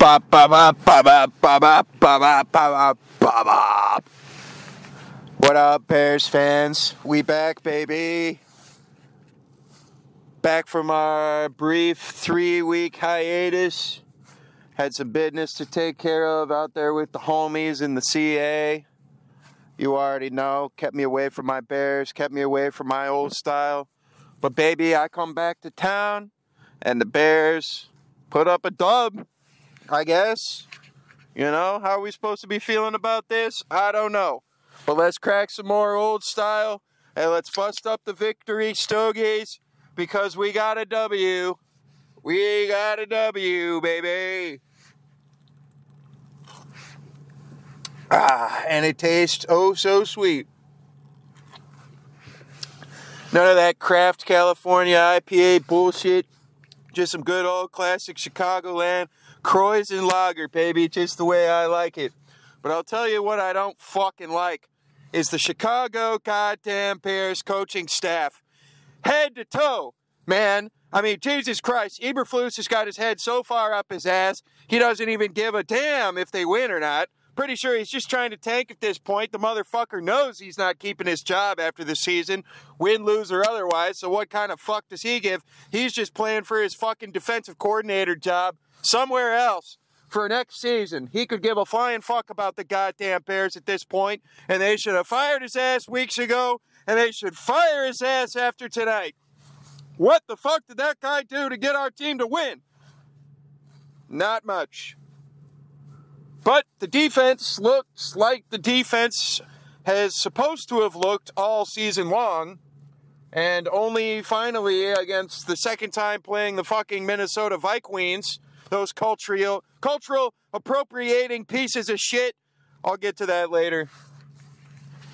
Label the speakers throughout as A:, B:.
A: Ba ba ba ba ba ba ba ba ba ba ba. What up, Bears fans? We back, baby. Back from our brief three-week hiatus. Had some business to take care of out there with the homies in the CA. You already know. Kept me away from my Bears. Kept me away from my old style. But baby, I come back to town, and the Bears put up a dub. I guess. You know, how are we supposed to be feeling about this? I don't know. But let's crack some more old style and let's bust up the victory stogies because we got a W. We got a W, baby. Ah, and it tastes oh so sweet. None of that craft California IPA bullshit. Just some good old classic Chicagoland Kreuzen Lager, baby, just the way I like it. But I'll tell you what I don't fucking like is the Chicago goddamn Bears coaching staff. Head to toe, man. I mean, Jesus Christ, Eberflus has got his head so far up his ass, he doesn't even give a damn if they win or not. Pretty sure he's just trying to tank at this point. The motherfucker knows he's not keeping his job after the season, win, lose, or otherwise. So what kind of fuck does he give? He's just playing for his fucking defensive coordinator job somewhere else for next season. He could give a flying fuck about the goddamn Bears at this point, and they should have fired his ass weeks ago, and they should fire his ass after tonight. What the fuck did that guy do to get our team to win? Not much. But the defense looks like the defense has supposed to have looked all season long. And only finally against the second time playing the fucking Minnesota Vikings, those cultural cultural appropriating pieces of shit. I'll get to that later.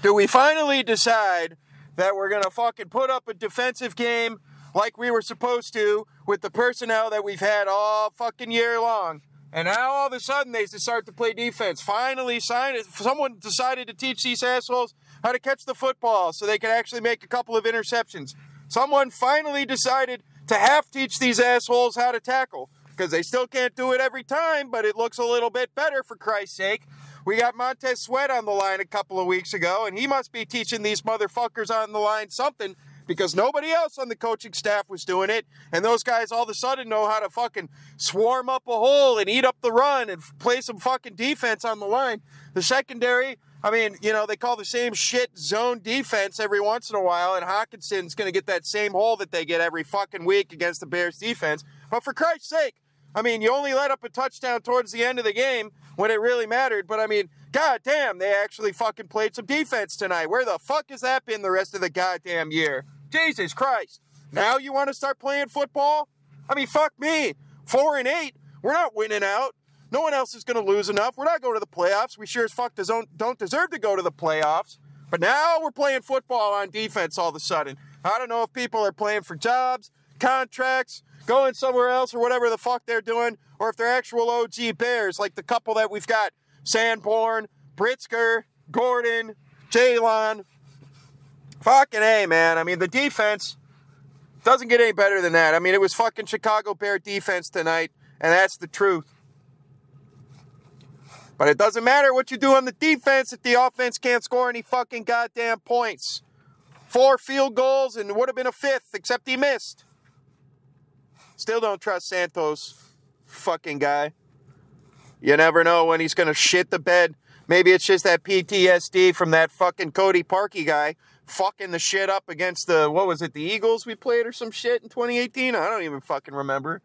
A: Do we finally decide that we're gonna fucking put up a defensive game like we were supposed to with the personnel that we've had all fucking year long? And now all of a sudden they start to play defense. Finally, someone decided to teach these assholes how to catch the football so they could actually make a couple of interceptions. Someone finally decided to half teach these assholes how to tackle because they still can't do it every time, but it looks a little bit better for Christ's sake. We got Montez Sweat on the line a couple of weeks ago, and he must be teaching these motherfuckers on the line something because nobody else on the coaching staff was doing it. And those guys all of a sudden know how to fucking swarm up a hole and eat up the run and play some fucking defense on the line. The secondary, I mean, you know, they call the same shit zone defense every once in a while, and Hockenson's going to get that same hole that they get every fucking week against the Bears defense. But for Christ's sake, I mean, you only let up a touchdown towards the end of the game when it really mattered. But I mean, god damn, they actually fucking played some defense tonight. Where the fuck has that been the rest of the goddamn year? Jesus Christ. Now you want to start playing football? I mean, fuck me. Four and eight. We're not winning out. No one else is going to lose enough. We're not going to the playoffs. We sure as fuck don't, deserve to go to the playoffs. But now we're playing football on defense all of a sudden. I don't know if people are playing for jobs, contracts, going somewhere else or whatever the fuck they're doing, or if they're actual OG Bears, like the couple that we've got Sanborn, Brisker, Gordon, Jaylon. Fucking A, man. I mean, the defense doesn't get any better than that. I mean, it was fucking Chicago Bear defense tonight, and that's the truth. But it doesn't matter what you do on the defense if the offense can't score any fucking goddamn points. Four field goals and would have been a fifth, except he missed. Still don't trust Santos, fucking guy. You never know when he's going to shit the bed. Maybe it's just that PTSD from that fucking Cody Parkey guy fucking the shit up against the, what was it, the Eagles we played or some shit in 2018? I don't even fucking remember.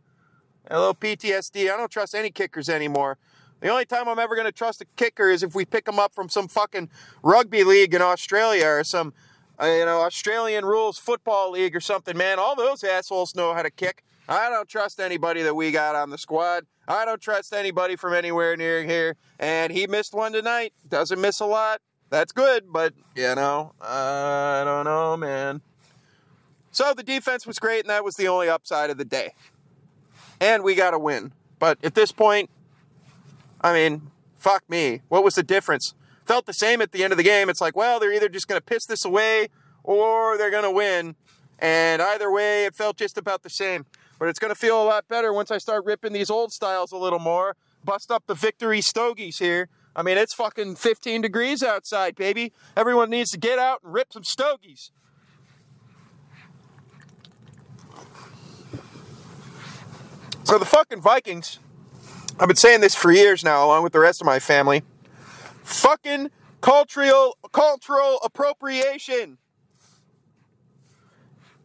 A: A little PTSD. I don't trust any kickers anymore. The only time I'm ever going to trust a kicker is if we pick them up from some fucking rugby league in Australia or some, uh, you know, Australian rules football league or something, man. All those assholes know how to kick. I don't trust anybody that we got on the squad. I don't trust anybody from anywhere near here. And he missed one tonight. Doesn't miss a lot. That's good, but, you know, I don't know, man. So the defense was great, and that was the only upside of the day. And we got a win. But at this point, I mean, fuck me. What was the difference? Felt the same at the end of the game. It's like, well, they're either just going to piss this away or they're going to win. And either way, it felt just about the same. But it's going to feel a lot better once I start ripping these old styles a little more. bust up the victory stogies here. I mean, it's fucking 15 degrees outside, baby. Everyone needs to get out and rip some stogies. So the fucking Vikings, I've been saying this for years now, along with the rest of my family. Fucking cultural cultural appropriation.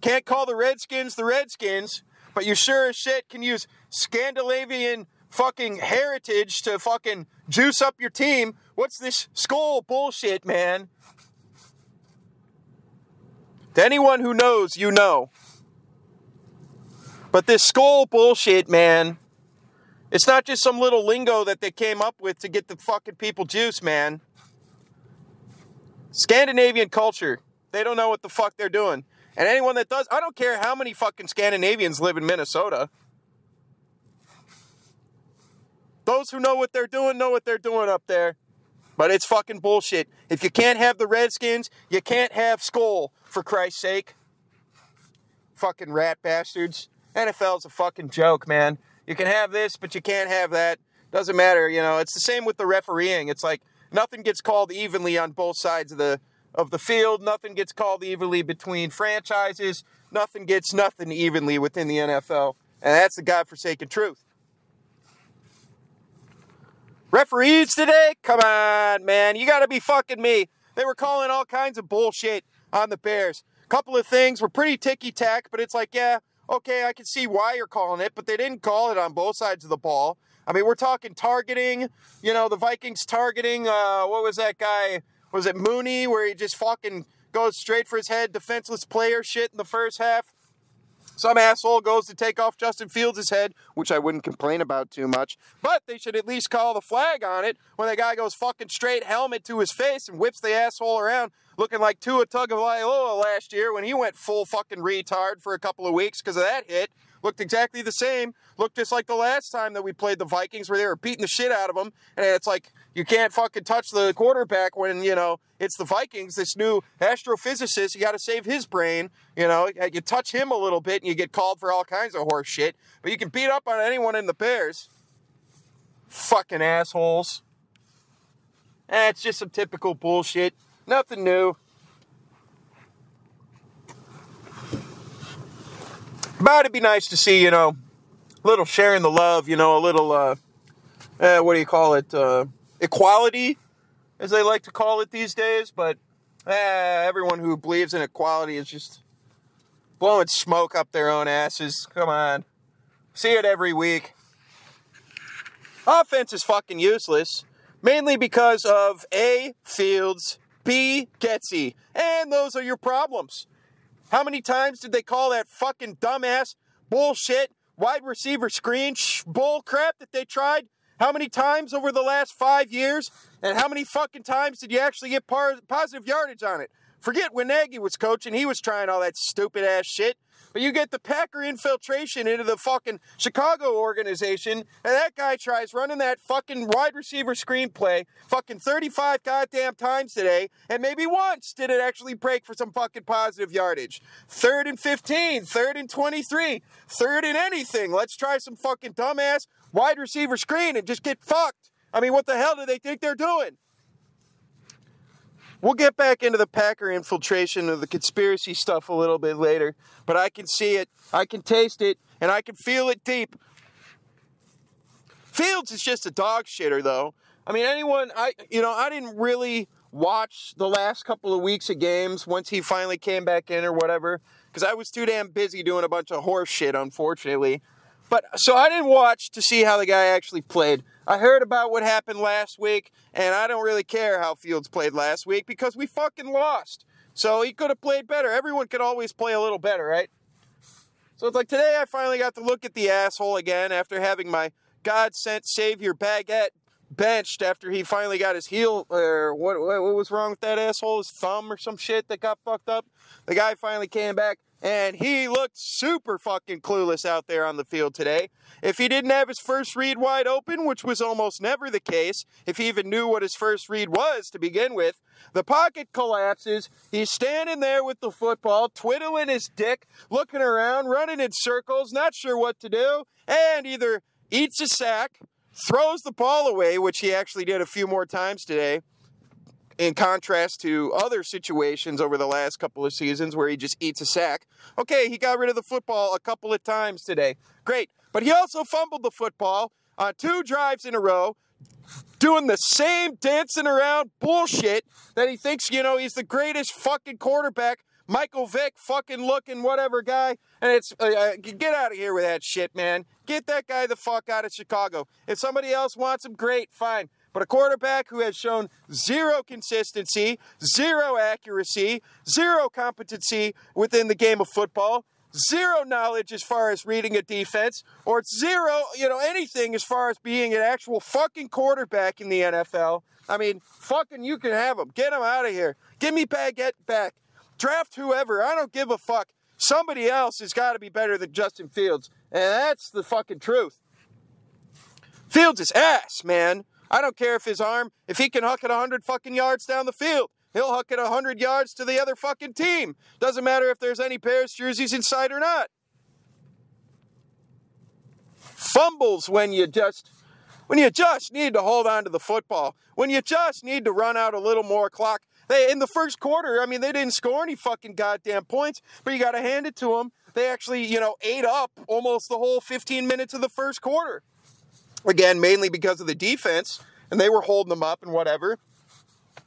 A: Can't call the Redskins the Redskins, but you sure as shit can use Scandinavian fucking heritage to fucking juice up your team. What's this Skol bullshit, man? To anyone who knows, you know. But this Skol bullshit, man, it's not just some little lingo that they came up with to get the fucking people juice, man. Scandinavian culture, they don't know what the fuck they're doing. And anyone that does, I don't care how many fucking Scandinavians live in Minnesota. Those who know what they're doing know what they're doing up there. But it's fucking bullshit. If you can't have the Redskins, you can't have Skol, for Christ's sake. Fucking rat bastards. NFL's a fucking joke, man. You can have this, but you can't have that. Doesn't matter, you know. It's the same with the refereeing. It's like nothing gets called evenly on both sides of the of the field. Nothing gets called evenly between franchises. Nothing gets nothing evenly within the NFL. And that's the godforsaken truth. Referees today? Come on, man. You got to be fucking me. They were calling all kinds of bullshit on the Bears. Couple of things were pretty ticky tack, but it's like, yeah, okay, I can see why you're calling it, but they didn't call it on both sides of the ball. I mean, we're talking targeting, you know, the Vikings targeting, uh, what was that guy? Was it Mooney, where he just fucking goes straight for his head, defenseless player shit in the first half? Some asshole goes to take off Justin Fields' head, which I wouldn't complain about too much, but they should at least call the flag on it when the guy goes fucking straight helmet to his face and whips the asshole around, looking like Tua Tagovailoa last year when he went full fucking retard for a couple of weeks because of that hit. Looked exactly the same. Looked just like the last time that we played the Vikings where they were beating the shit out of them. And it's like, you can't fucking touch the quarterback when, you know, it's the Vikings, this new astrophysicist. You got to save his brain. You know, you touch him a little bit and you get called for all kinds of horse shit. But you can beat up on anyone in the Bears. Fucking assholes. Eh, it's just some typical bullshit. Nothing new. But it'd be nice to see, you know, a little sharing the love, you know, a little, uh, eh, what do you call it? Uh, equality, as they like to call it these days. But eh, everyone who believes in equality is just blowing smoke up their own asses. Come on. See it every week. Offense is fucking useless, mainly because of A, Fields, B, Getsy. And those are your problems. How many times did they call that fucking dumbass bullshit wide receiver screen sh- bull crap that they tried? How many times over the last five years? And how many fucking times did you actually get par- positive yardage on it? Forget when Nagy was coaching, he was trying all that stupid ass shit. But you get the Packer infiltration into the fucking Chicago organization, and that guy tries running that fucking wide receiver screenplay fucking 35 goddamn times today, and maybe once did it actually break for some fucking positive yardage. Third and 15, third and 23, third and anything. Let's try some fucking dumbass wide receiver screen and just get fucked. I mean, what the hell do they think they're doing? We'll get back into the Packer infiltration of the conspiracy stuff a little bit later, but I can see it, I can taste it, and I can feel it deep. Fields is just a dog shitter, though. I mean, anyone, I, you know, I didn't really watch the last couple of weeks of games once he finally came back in or whatever, because I was too damn busy doing a bunch of horse shit, unfortunately. But so I didn't watch to see how the guy actually played. I heard about what happened last week, and I don't really care how Fields played last week because we fucking lost. So he could have played better. Everyone could always play a little better, right? So it's like today I finally got to look at the asshole again after having my God sent savior baguette benched after he finally got his heel or what, what was wrong with that asshole his thumb or some shit that got fucked up the guy finally came back and he looked super fucking clueless out there on the field today. If he didn't have his first read wide open, which was almost never the case, if he even knew what his first read was to begin with, the pocket collapses. He's standing there with the football, twiddling his dick, looking around, running in circles, not sure what to do, and either eats a sack, throws the ball away, which he actually did a few more times today, in contrast to other situations over the last couple of seasons where he just eats a sack. Okay, he got rid of the football a couple of times today. Great. But he also fumbled the football on two drives in a row, doing the same dancing around bullshit that he thinks, you know, he's the greatest fucking quarterback. Michael Vick, fucking looking whatever guy, and it's uh, uh, get out of here with that shit, man. Get that guy the fuck out of Chicago. If somebody else wants him, great, fine. But a quarterback who has shown zero consistency, zero accuracy, zero competency within the game of football, zero knowledge as far as reading a defense, or zero, you know, anything as far as being an actual fucking quarterback in the NFL. I mean, fucking, you can have him. Get him out of here. Give me Baguette back. Draft whoever. I don't give a fuck. Somebody else has got to be better than Justin Fields. And that's the fucking truth. Fields is ass, man. I don't care if his arm, if he can huck it 100 fucking yards down the field. He'll huck it 100 yards to the other fucking team. Doesn't matter if there's any Bears jerseys inside or not. Fumbles when you just when you just need to hold on to the football. When you just need to run out a little more clock. They in the first quarter, I mean, they didn't score any fucking goddamn points, but you got to hand it to them. They actually, you know, ate up almost the whole 15 minutes of the first quarter. Again, mainly because of the defense, and they were holding them up and whatever.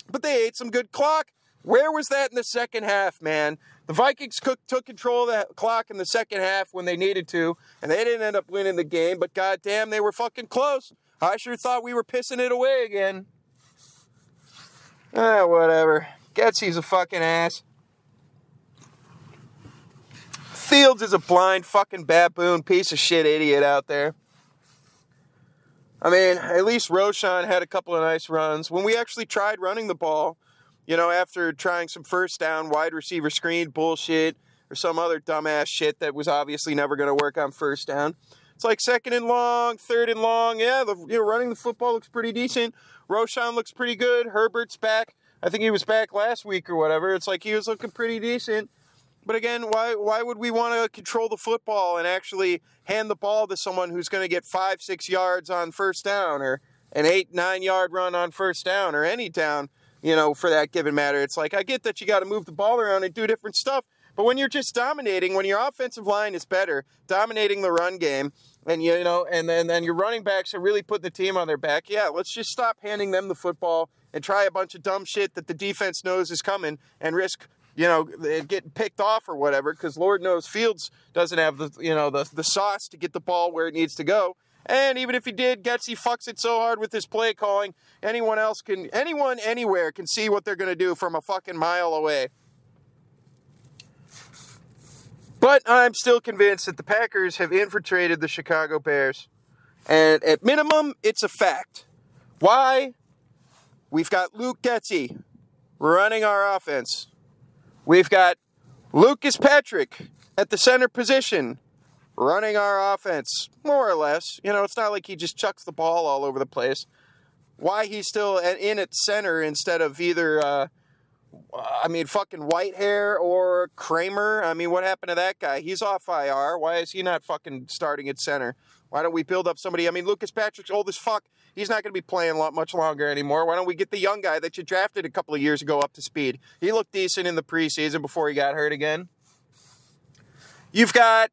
A: But they ate some good clock. Where was that in the second half, man? The Vikings took control of the clock in the second half when they needed to, and they didn't end up winning the game, but goddamn, they were fucking close. I sure thought we were pissing it away again. Ah, whatever. Getsy's a fucking ass. Fields is a blind fucking baboon piece of shit idiot out there. I mean, at least Roschon had a couple of nice runs. When we actually tried running the ball, you know, after trying some first down, wide receiver screen bullshit or some other dumbass shit that was obviously never going to work on first down. It's like second and long, third and long. Yeah, the, you know, running the football looks pretty decent. Roschon looks pretty good. Herbert's back. I think he was back last week or whatever. It's like he was looking pretty decent. But again, why why would we want to control the football and actually hand the ball to someone who's going to get five, six yards on first down or an eight, nine yard run on first down or any down, you know, for that given matter? It's like I get that you got to move the ball around and do different stuff. But when you're just dominating, when your offensive line is better, dominating the run game, and you know, and then then your running backs are really putting the team on their back. Yeah, let's just stop handing them the football and try a bunch of dumb shit that the defense knows is coming and risk you know getting picked off or whatever because Lord knows Fields doesn't have the you know the the sauce to get the ball where it needs to go. And even if he did, Getsy fucks it so hard with his play calling. Anyone else can, anyone anywhere can see what they're going to do from a fucking mile away. But I'm still convinced that the Packers have infiltrated the Chicago Bears. And at minimum, it's a fact. Why? We've got Luke Getsy running our offense. We've got Lucas Patrick at the center position running our offense, more or less. You know, it's not like he just chucks the ball all over the place. Why he's still in at center instead of either uh, I mean, fucking Whitehair or Kramer. I mean, what happened to that guy? He's off IR. Why is he not fucking starting at center? Why don't we build up somebody? I mean, Lucas Patrick's old as fuck. He's not going to be playing much longer anymore. Why don't we get the young guy that you drafted a couple of years ago up to speed? He looked decent in the preseason before he got hurt again. You've got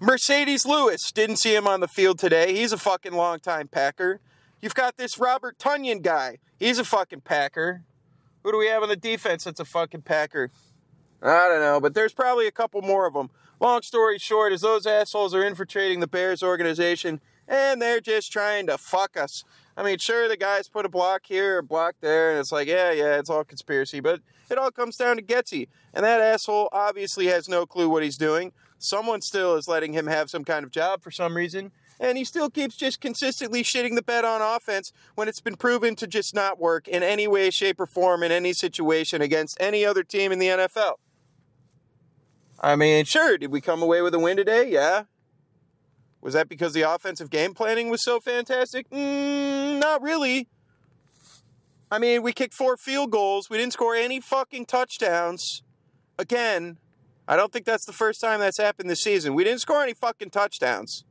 A: Marcedes Lewis. Didn't see him on the field today. He's a fucking long time Packer. You've got this Robert Tonyan guy. He's a fucking Packer. Who do we have on the defense that's a fucking Packer? I don't know, but there's probably a couple more of them. Long story short is those assholes are infiltrating the Bears organization and they're just trying to fuck us. I mean, sure, the guys put a block here, a block there, and it's like, yeah, yeah, it's all conspiracy, but it all comes down to Getsy. And that asshole obviously has no clue what he's doing. Someone still is letting him have some kind of job for some reason and he still keeps just consistently shitting the bed on offense when it's been proven to just not work in any way, shape, or form in any situation against any other team in the NFL. I mean, sure, did we come away with a win today? Yeah. Was that because the offensive game planning was so fantastic? Mm, not really. I mean, we kicked four field goals. We didn't score any fucking touchdowns. Again, I don't think that's the first time that's happened this season. We didn't score any fucking touchdowns.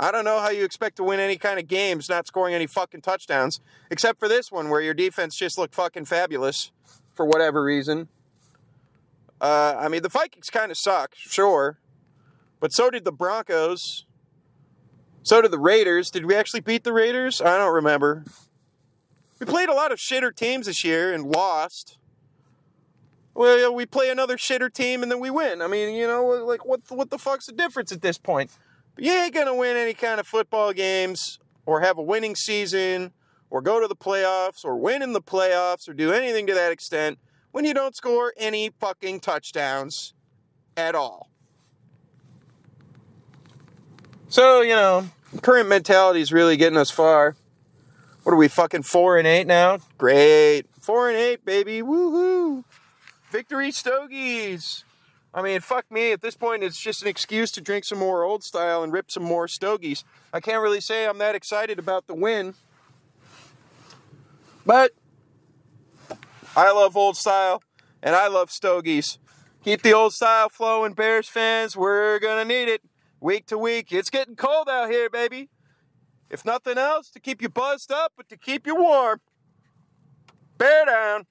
A: I don't know how you expect to win any kind of games not scoring any fucking touchdowns, except for this one where your defense just looked fucking fabulous for whatever reason. Uh, I mean, the Vikings kind of suck, sure, but so did the Broncos. So did the Raiders. Did we actually beat the Raiders? I don't remember. We played a lot of shitter teams this year and lost. Well, we play another shitter team and then we win. I mean, you know, like what what the fuck's the difference at this point? But you ain't gonna win any kind of football games or have a winning season or go to the playoffs or win in the playoffs or do anything to that extent when you don't score any fucking touchdowns at all. So, you know, current mentality is really getting us far. What are we fucking four and eight now? Great. Four and eight, baby. Woohoo. Victory Stogies. I mean, fuck me. At this point, it's just an excuse to drink some more old style and rip some more stogies. I can't really say I'm that excited about the win. But I love old style and I love stogies. Keep the old style flowing, Bears fans. We're going to need it week to week. It's getting cold out here, baby. If nothing else, to keep you buzzed up, but to keep you warm. Bear down.